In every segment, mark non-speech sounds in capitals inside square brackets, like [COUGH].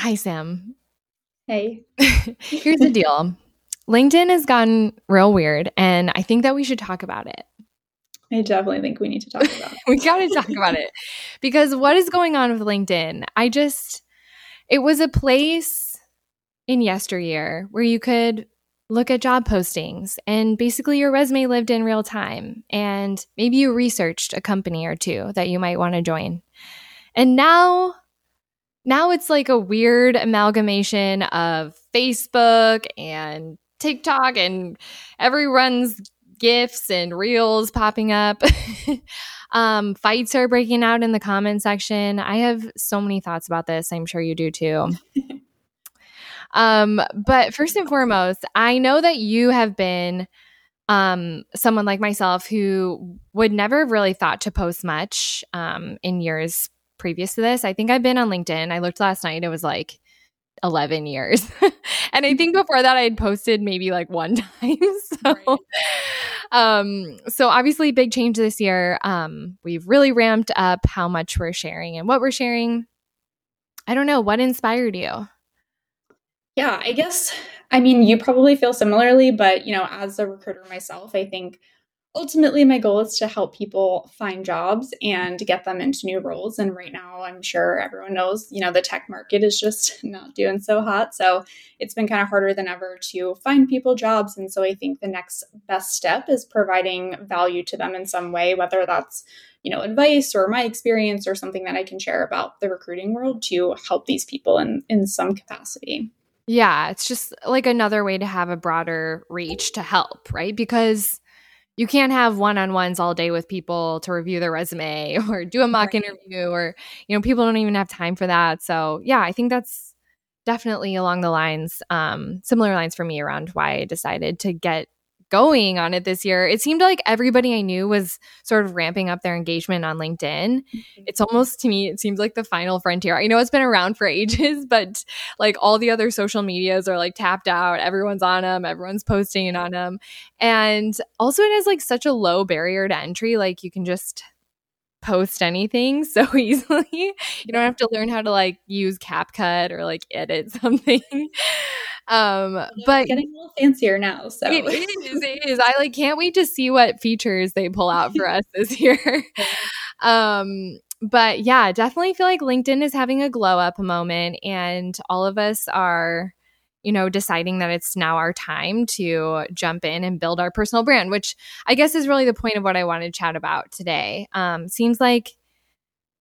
Hi, Sam. Hey. [LAUGHS] Here's the deal LinkedIn has gotten real weird, and I think that we should talk about it. I definitely think we need to talk about it. [LAUGHS] we got to talk about it because what is going on with LinkedIn? I just, it was a place in yesteryear where you could look at job postings and basically your resume lived in real time and maybe you researched a company or two that you might want to join. And now now it's like a weird amalgamation of Facebook and TikTok and everyone's gifs and reels popping up. [LAUGHS] um, fights are breaking out in the comment section. I have so many thoughts about this. I'm sure you do too. [LAUGHS] um, but first and foremost, I know that you have been um, someone like myself who would never have really thought to post much um, in years previous to this. I think I've been on LinkedIn. I looked last night. It was like 11 years. [LAUGHS] and I think before that I had posted maybe like one [LAUGHS] time. So right. um so obviously big change this year. Um we've really ramped up how much we're sharing and what we're sharing. I don't know, what inspired you? Yeah, I guess I mean you probably feel similarly, but you know, as a recruiter myself, I think ultimately my goal is to help people find jobs and get them into new roles. And right now i'm sure everyone knows you know the tech market is just [LAUGHS] not doing so hot. So it's been kind of harder than ever to find people jobs. And so i think the next best step is providing value to them in some way whether that's you know advice or my experience or something that i can share about the recruiting world to help these people in in some capacity. Yeah it's just like another way to have a broader reach to help right? Because you can't have one-on-ones all day with people to review their resume [LAUGHS] or do a mock right. interview or you know people don't even have time for that so yeah i think that's definitely along the lines um, similar lines for me around why i decided to get going on it this year, it seemed like everybody I knew was sort of ramping up their engagement on LinkedIn. Mm-hmm. It's almost to me, it seems like the final frontier. I know it's been around for [LAUGHS] ages, but like all the other social medias are like tapped out. Everyone's on them, everyone's posting on them. And also, it has like such a low barrier to entry. Like you can just post anything [LAUGHS] so easily. You don't have to learn how to like use CapCut or like edit [LAUGHS] something. Um, but getting a little fancier now. So it is, it is. I like can't wait to see what features they pull out for us this year. [LAUGHS] [LAUGHS] um, but yeah, definitely feel like LinkedIn is having a glow up moment, and all of us are you know, deciding that it's now our time to jump in and build our personal brand, which I guess is really the point of what I wanted to chat about today. Um, seems like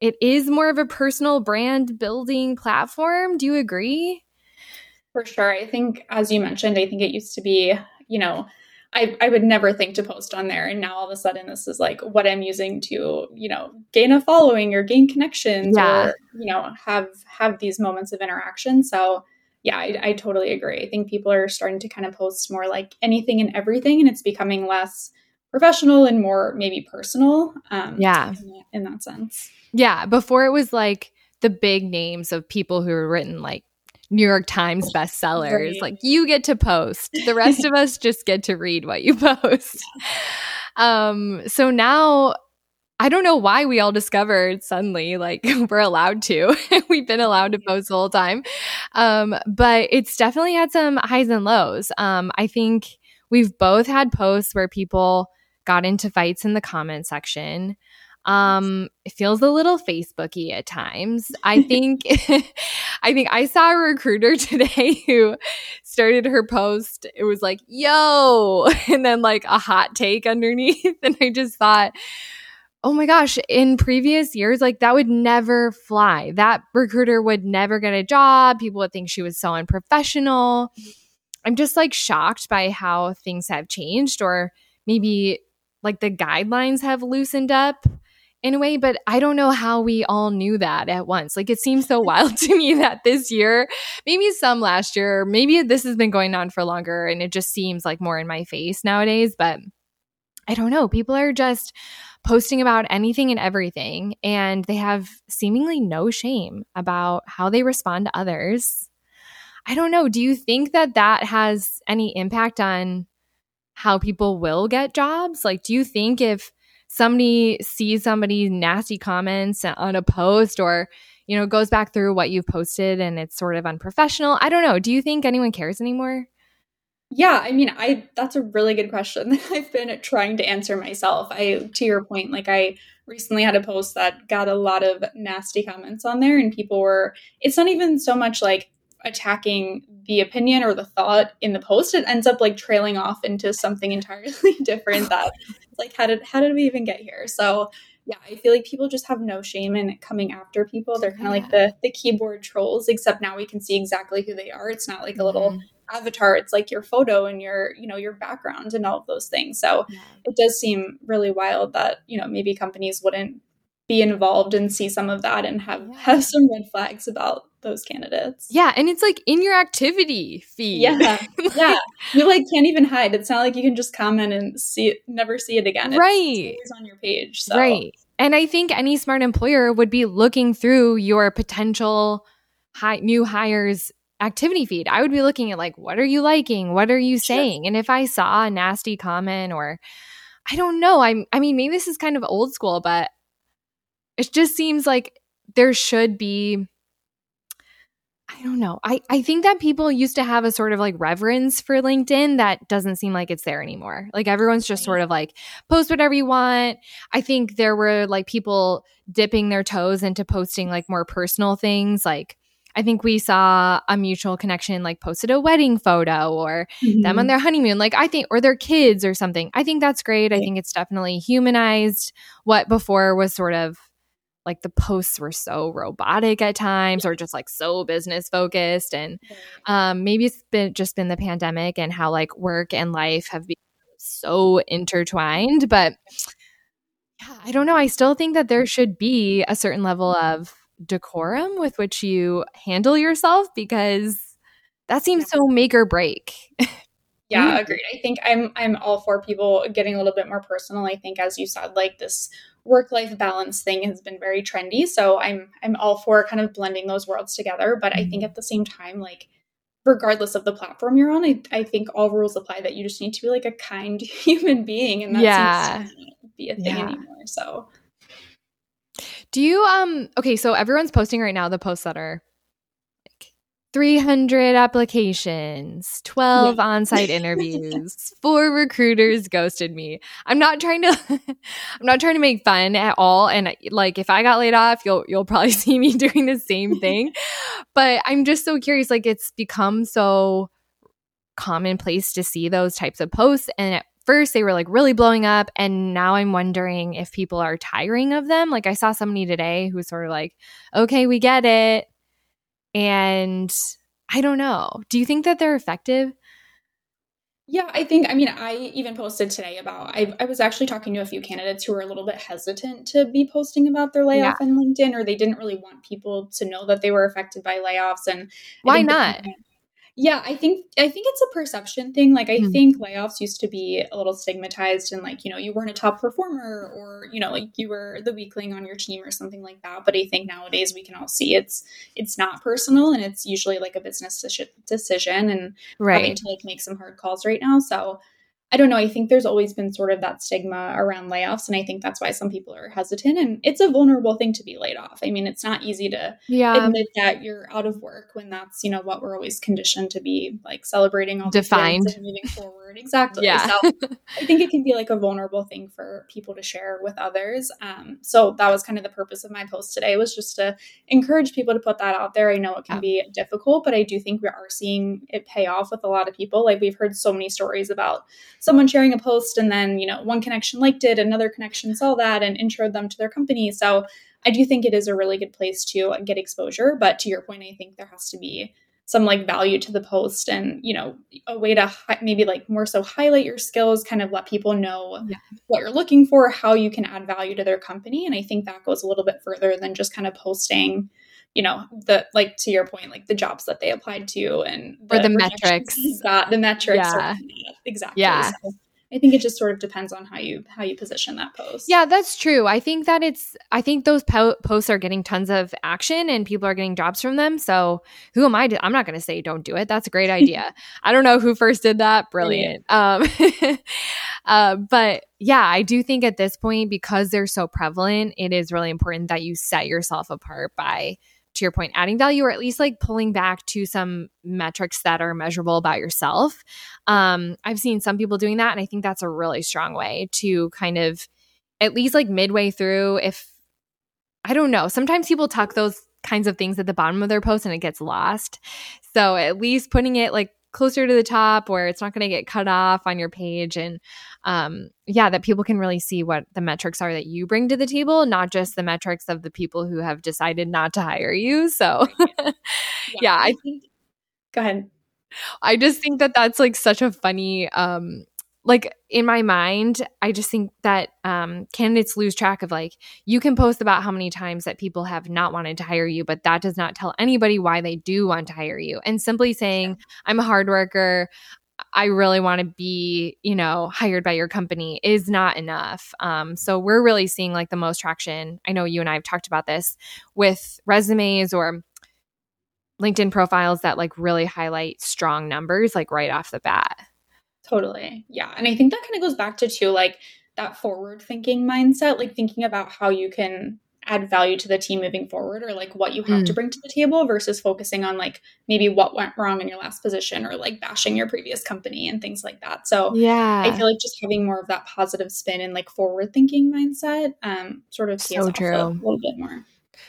it is more of a personal brand building platform. Do you agree? For sure. I think, as you mentioned, I think it used to be, you know, I, I would never think to post on there. And now all of a sudden, this is like what I'm using to, you know, gain a following or gain connections yeah. or, you know, have have these moments of interaction. So yeah, I, I totally agree. I think people are starting to kind of post more like anything and everything, and it's becoming less professional and more maybe personal. Um, yeah, in that, in that sense. Yeah, before it was like the big names of people who were written like New York Times bestsellers. Right. Like you get to post. The rest of us just get to read what you [LAUGHS] post. Um so now I don't know why we all discovered suddenly like [LAUGHS] we're allowed to. [LAUGHS] We've been allowed to post the whole time. Um, but it's definitely had some highs and lows. Um, I think we've both had posts where people got into fights in the comment section. Um, it feels a little Facebooky at times. I [LAUGHS] think [LAUGHS] I think I saw a recruiter [LAUGHS] today who started her post. It was like, yo, and then like a hot take underneath. And I just thought, oh my gosh, in previous years, like that would never fly. That recruiter would never get a job. People would think she was so unprofessional. I'm just like shocked by how things have changed, or maybe like the guidelines have loosened up in a way, but I don't know how we all knew that at once. Like it seems so [LAUGHS] wild to me that this year, maybe some last year, maybe this has been going on for longer and it just seems like more in my face nowadays, but I don't know. People are just posting about anything and everything, and they have seemingly no shame about how they respond to others. I don't know. Do you think that that has any impact on how people will get jobs? Like, do you think if somebody sees somebody's nasty comments uh, on a post or you know, goes back through what you've posted and it's sort of unprofessional. I don't know. Do you think anyone cares anymore? Yeah, I mean, I that's a really good question [LAUGHS] that I've been trying to answer myself. I to your point, like I recently had a post that got a lot of nasty comments on there and people were it's not even so much like attacking the opinion or the thought in the post it ends up like trailing off into something [LAUGHS] entirely different that like how did how did we even get here so yeah i feel like people just have no shame in coming after people they're kind of yeah. like the the keyboard trolls except now we can see exactly who they are it's not like a little mm-hmm. avatar it's like your photo and your you know your background and all of those things so yeah. it does seem really wild that you know maybe companies wouldn't be involved and see some of that and have yeah. have some red flags about those candidates. Yeah, and it's like in your activity feed. Yeah, [LAUGHS] yeah. You like can't even hide. It's not like you can just comment and see it, never see it again. It's, right, it's on your page. So. Right, and I think any smart employer would be looking through your potential high, new hires activity feed. I would be looking at like, what are you liking? What are you saying? Sure. And if I saw a nasty comment or I don't know, I'm. I mean, maybe this is kind of old school, but it just seems like there should be I don't know. I, I think that people used to have a sort of like reverence for LinkedIn that doesn't seem like it's there anymore. Like everyone's just sort of like post whatever you want. I think there were like people dipping their toes into posting like more personal things. Like I think we saw a mutual connection like posted a wedding photo or mm-hmm. them on mm-hmm. their honeymoon. Like I think, or their kids or something. I think that's great. I think it's definitely humanized what before was sort of like the posts were so robotic at times or just like so business focused and um, maybe it's been just been the pandemic and how like work and life have been so intertwined but yeah, I don't know. I still think that there should be a certain level of decorum with which you handle yourself because that seems so make or break. [LAUGHS] yeah, agreed. I think I'm I'm all for people getting a little bit more personal. I think as you said, like this work life balance thing has been very trendy. So I'm I'm all for kind of blending those worlds together. But I think mm-hmm. at the same time, like regardless of the platform you're on, I, I think all rules apply that you just need to be like a kind [LAUGHS] human being and that yeah. seems to be a thing yeah. anymore. So do you um okay, so everyone's posting right now the posts that are 300 applications, 12 yeah. on-site [LAUGHS] interviews, four recruiters ghosted me. I'm not trying to [LAUGHS] I'm not trying to make fun at all and like if I got laid off, you'll you'll probably [LAUGHS] see me doing the same thing. but I'm just so curious like it's become so commonplace to see those types of posts and at first they were like really blowing up and now i'm wondering if people are tiring of them like i saw somebody today who was sort of like okay we get it and I don't know. Do you think that they're effective? Yeah, I think, I mean, I even posted today about, I, I was actually talking to a few candidates who were a little bit hesitant to be posting about their layoff yeah. on LinkedIn, or they didn't really want people to know that they were affected by layoffs. And why not? The, yeah, I think I think it's a perception thing. Like I mm think layoffs used to be a little stigmatized and like, you know, you weren't a top performer or, you know, like you were the weakling on your team or something like that. But I think nowadays we can all see it's it's not personal and it's usually like a business decision and right. having to like make some hard calls right now. So I don't know. I think there's always been sort of that stigma around layoffs. And I think that's why some people are hesitant. And it's a vulnerable thing to be laid off. I mean, it's not easy to yeah. admit that you're out of work when that's, you know, what we're always conditioned to be like celebrating all defined moving forward. Exactly. Yeah. So [LAUGHS] I think it can be like a vulnerable thing for people to share with others. Um, so that was kind of the purpose of my post today was just to encourage people to put that out there. I know it can yeah. be difficult, but I do think we are seeing it pay off with a lot of people. Like we've heard so many stories about someone sharing a post and then, you know, one connection liked it, another connection saw that and introed them to their company. So I do think it is a really good place to get exposure. But to your point, I think there has to be some like value to the post and you know a way to hi- maybe like more so highlight your skills kind of let people know yeah. what you're looking for how you can add value to their company. And i think that goes a little bit further than just kind of posting you know the like to your point like the jobs that they applied to and the or the metrics. got the metrics yeah. exactly. Yeah. So I think it just sort of depends on how you how you position that post. Yeah, that's true. I think that it's I think those po- posts are getting tons of action and people are getting jobs from them. So who am I? To, I'm not going to say don't do it. That's a great idea. [LAUGHS] I don't know who first did that. Brilliant. Um, [LAUGHS] uh, but yeah, I do think at this point because they're so prevalent, it is really important that you set yourself apart by to your point, adding value or at least like pulling back to some metrics that are measurable about yourself. Um, I've seen some people doing that. And I think that's a really strong way to kind of, at least like midway through, if I don't know, sometimes people tuck those kinds of things at the bottom of their post and it gets lost. So at least putting it like closer to the top where it's not going to get cut off on your page and um, yeah that people can really see what the metrics are that you bring to the table not just the metrics of the people who have decided not to hire you. So [LAUGHS] yeah, yeah i think go ahead. I just think that that's like such a funny um like in my mind, I just think that um, candidates lose track of like you can post about how many times that people have not wanted to hire you, but that does not tell anybody why they do want to hire you. And simply saying, "I'm a hard worker," I really want to be, you know, hired by your company is not enough. Um, so we're really seeing like the most traction. I know you and I have talked about this with resumes or LinkedIn profiles that like really highlight strong numbers like right off the bat. Totally. Yeah. And I think that kind of goes back to too, like that forward thinking mindset, like thinking about how you can add value to the team moving forward or like what you have mm. to bring to the table versus focusing on like maybe what went wrong in your last position or like bashing your previous company and things like that. So yeah, I feel like just having more of that positive spin and like forward thinking mindset um sort of so true. a little bit more.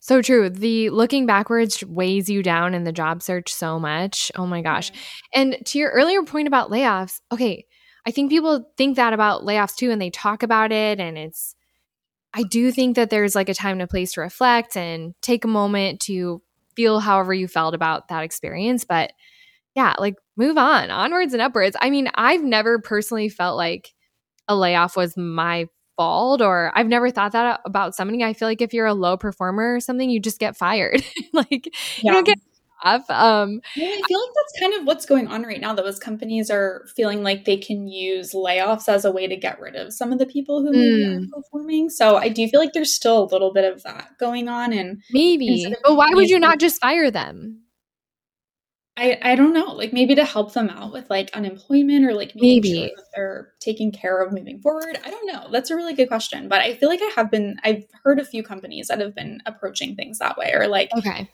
So true. The looking backwards weighs you down in the job search so much. Oh my gosh. And to your earlier point about layoffs, okay, I think people think that about layoffs too, and they talk about it. And it's, I do think that there's like a time and a place to reflect and take a moment to feel however you felt about that experience. But yeah, like move on, onwards and upwards. I mean, I've never personally felt like a layoff was my fault or I've never thought that about somebody. I feel like if you're a low performer or something, you just get fired. [LAUGHS] like yeah. you don't get off. Um yeah, I feel like that's kind of what's going on right now. Those companies are feeling like they can use layoffs as a way to get rid of some of the people who mm. are performing. So I do feel like there's still a little bit of that going on. And maybe, but why would you not just fire them? I, I don't know, like maybe to help them out with like unemployment or like maybe sure they're taking care of moving forward. I don't know. That's a really good question. But I feel like I have been I've heard a few companies that have been approaching things that way or like okay.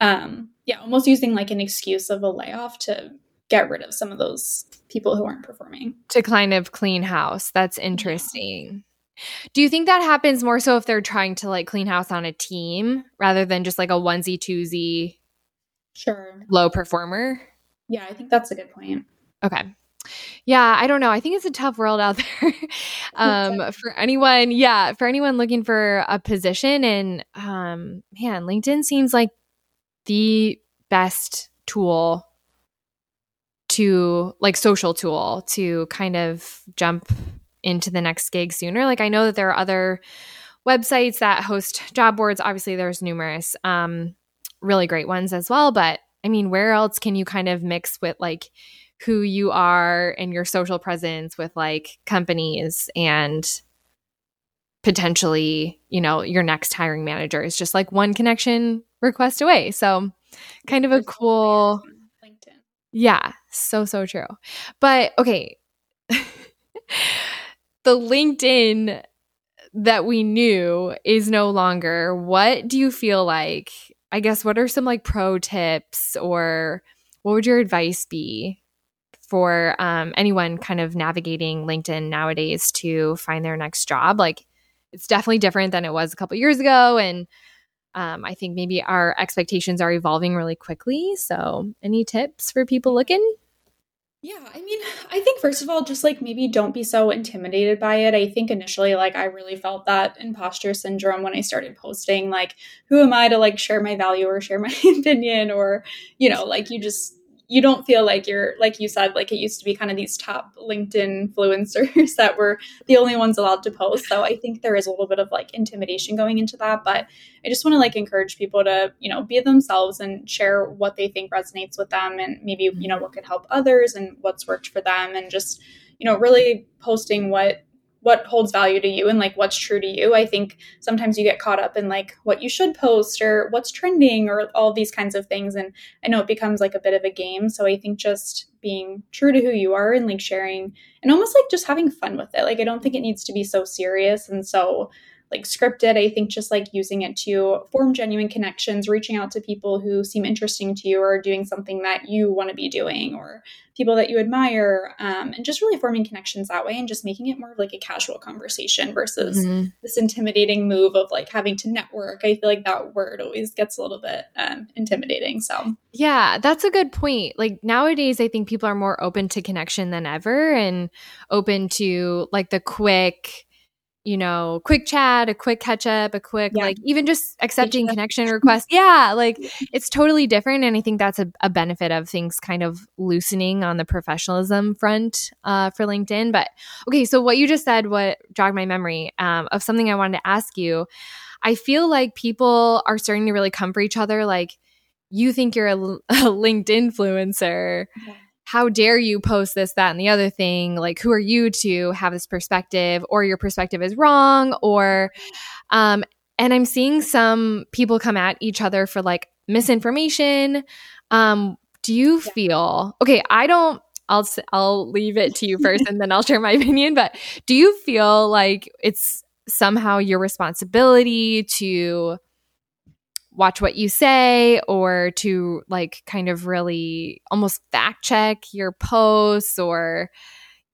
Um yeah, almost using like an excuse of a layoff to get rid of some of those people who aren't performing. To kind of clean house. That's interesting. Yeah. Do you think that happens more so if they're trying to like clean house on a team rather than just like a onesie twosie Sure. Low performer. Yeah, I think that's a good point. Okay. Yeah, I don't know. I think it's a tough world out [LAUGHS] there. um, [LAUGHS] for anyone, yeah, for anyone looking for a position and um man, LinkedIn seems like the best tool to like social tool to kind of jump into the next gig sooner. Like I know that there are other websites that host job boards. Obviously, there's numerous. Um, really great ones as well. But I mean, where else can you kind of mix with like who you are and your social presence with like companies and potentially, you know, your next hiring manager is just like one connection request away. So kind of a cool LinkedIn. Yeah, so so true. But okay. [LAUGHS] the LinkedIn that we knew is no longer. What do you feel like I guess what are some like pro tips or what would your advice be for um, anyone kind of navigating LinkedIn nowadays to find their next job? Like it's definitely different than it was a couple years ago. And um, I think maybe our expectations are evolving really quickly. So, any tips for people looking? Yeah, I mean, [SIGHS] I think first of all, just like maybe don't be so intimidated by it. I think initially, like, I really felt that imposter syndrome when I started posting, like, who am I to like share my value or share my [LAUGHS] opinion? Or, you know, like, you just, you don't feel like you're like you said like it used to be kind of these top linkedin influencers [LAUGHS] that were the only ones allowed to post. So i think there is a little bit of like intimidation going into that but i just want to like encourage people to you know be themselves and share what they think resonates with them and maybe you know what could help others and what's worked for them and just you know really posting what what holds value to you and like what's true to you. I think sometimes you get caught up in like what you should post or what's trending or all these kinds of things. And I know it becomes like a bit of a game. So I think just being true to who you are and like sharing and almost like just having fun with it. Like I don't think it needs to be so serious and so like scripted. I think just like using it to form genuine connections, reaching out to people who seem interesting to you or doing something that you want to be doing or people that you admire, um, and just really forming connections that way and just making it more of like a casual conversation versus mm-hmm. this intimidating move of like having to network. I feel like that word always gets a little bit um, intimidating. So, yeah, that's a good point. Like nowadays, I think people are more open to connection than ever and open to like the quick, you know, quick chat, a quick catch up, a quick, yeah. like even just accepting connection requests. Yeah, like [LAUGHS] it's totally different. And I think that's a, a, benefit of things kind of loosening on the professionalism front uh, for LinkedIn. But okay, so what you just said, what jogged my memory um, of something I wanted to ask you. I feel like people are starting to really come for each other. Like, you think you're a, [LAUGHS] a LinkedIn influencer. Yeah how dare you post this, that, and the other thing? Like, who are you to have this perspective, or your perspective is wrong, or, um, and I'm seeing some people come at each other for like misinformation. Um, do you yeah. feel okay? I don't. I'll I'll leave it to you first, and then I'll share my [LAUGHS] opinion. But do you feel like it's somehow your responsibility to watch what you say or to like kind of really almost fact check your posts or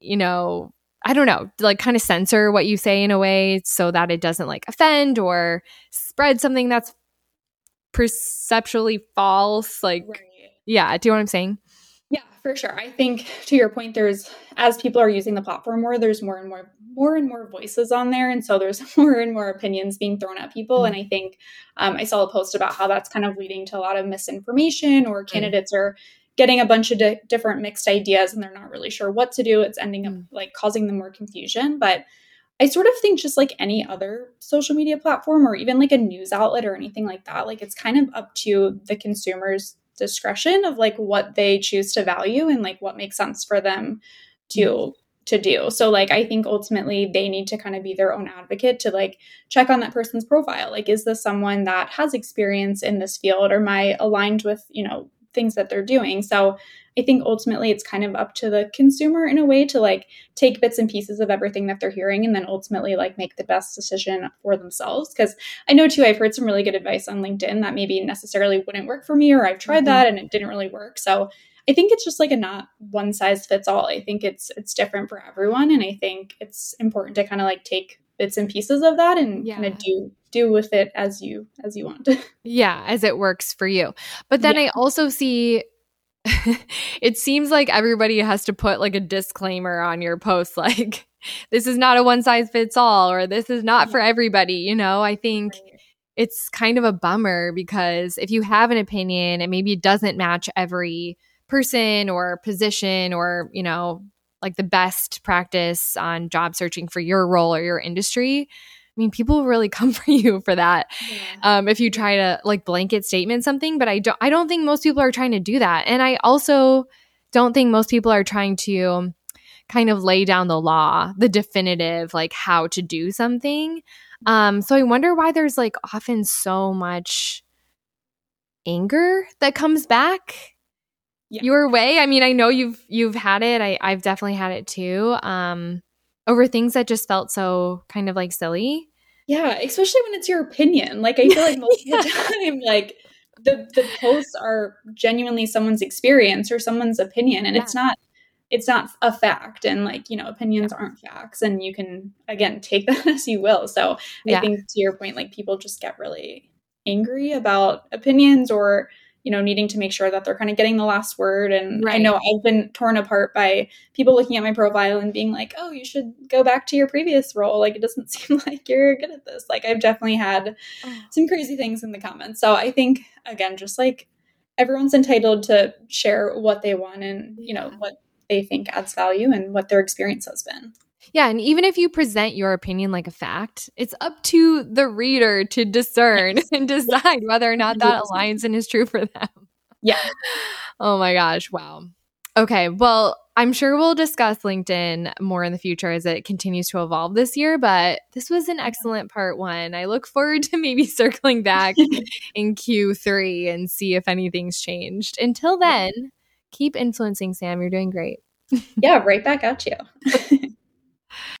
you know i don't know like kind of censor what you say in a way so that it doesn't like offend or spread something that's perceptually false like right. yeah do you know what i'm saying for sure i think to your point there's as people are using the platform more there's more and more more and more voices on there. And so there's [LAUGHS] more and more opinions being thrown at people. Mm-hmm. And I think um, I saw a post about how that's kind of leading to a lot of misinformation or candidates mm-hmm. are getting a bunch of di- different mixed ideas and they're not really sure what to do. It's ending mm-hmm. up like causing them more confusion. But I sort of think just like any other social media platform or even like a news outlet or anything like that, like it's kind of up to the consumer's discretion of like what they choose to value and like what makes sense for them to mm-hmm to do. So like I think ultimately they need to kind of be their own advocate to like check on that person's profile. Like is this someone that has experience in this field or am I aligned with, you know, things that they're doing? So I think ultimately it's kind of up to the consumer in a way to like take bits and pieces of everything that they're hearing and then ultimately like make the best decision for themselves. Cause I know too, I've heard some really good advice on LinkedIn that maybe necessarily wouldn't work for me or I've tried mm-hmm. that and it didn't really work. So I think it's just like a not one size fits all. I think it's it's different for everyone and I think it's important to kind of like take bits and pieces of that and yeah. kind of do do with it as you as you want. [LAUGHS] yeah, as it works for you. But then yeah. I also see [LAUGHS] it seems like everybody has to put like a disclaimer on your post [LAUGHS] like this is not a one size fits all or this is not for everybody, you know? I think right it's kind of a bummer because if you have an opinion and maybe it doesn't match every person or position or, you know, like the best practice on job searching for your role or your industry. I mean, people really [LAUGHS] come for you for that. Yeah. Um, if you try to like blanket statement something, but I don't, I don't think most people are trying to do that. And I also don't think most people are trying to kind of lay down the law, the definitive, like how to do something. Um, so I wonder why there's like often so much anger that comes back yeah. your way. I mean, I know you've you've had it. I I've definitely had it too. Um, over things that just felt so kind of like silly. Yeah, especially when it's your opinion. Like I feel like most yeah. of the [LAUGHS] time, like the the posts are genuinely someone's experience or someone's opinion, and yeah. it's not it's not a fact and like you know opinions aren't facts and you can again take [LAUGHS] that as you will so yeah. i think to your point like people just get really angry about opinions or you know, needing to make sure that they're kind of getting the last word. And right. I know I've been torn apart by people looking at my profile and being like, oh, you should go back to your previous role. Like, it doesn't [LAUGHS] seem like you're good at this. Like, I've definitely had oh. some crazy things in the comments. So I think, again, just like everyone's entitled to share what they want and, you know, what they think adds value and what their experience has been. Yeah, and even if you present your opinion like a fact, it's up to the reader to discern and decide whether or not that aligns and is true for them. Yeah. [LAUGHS] Oh my gosh, wow. Okay, well, I'm sure we'll discuss LinkedIn more in the future as it continues to evolve this year, but this was an excellent part one. I look forward to maybe [LAUGHS] circling back [LAUGHS] in Q3 and see if anything's changed. Until then, keep influencing, Sam. You're doing great. yeah, right back at you.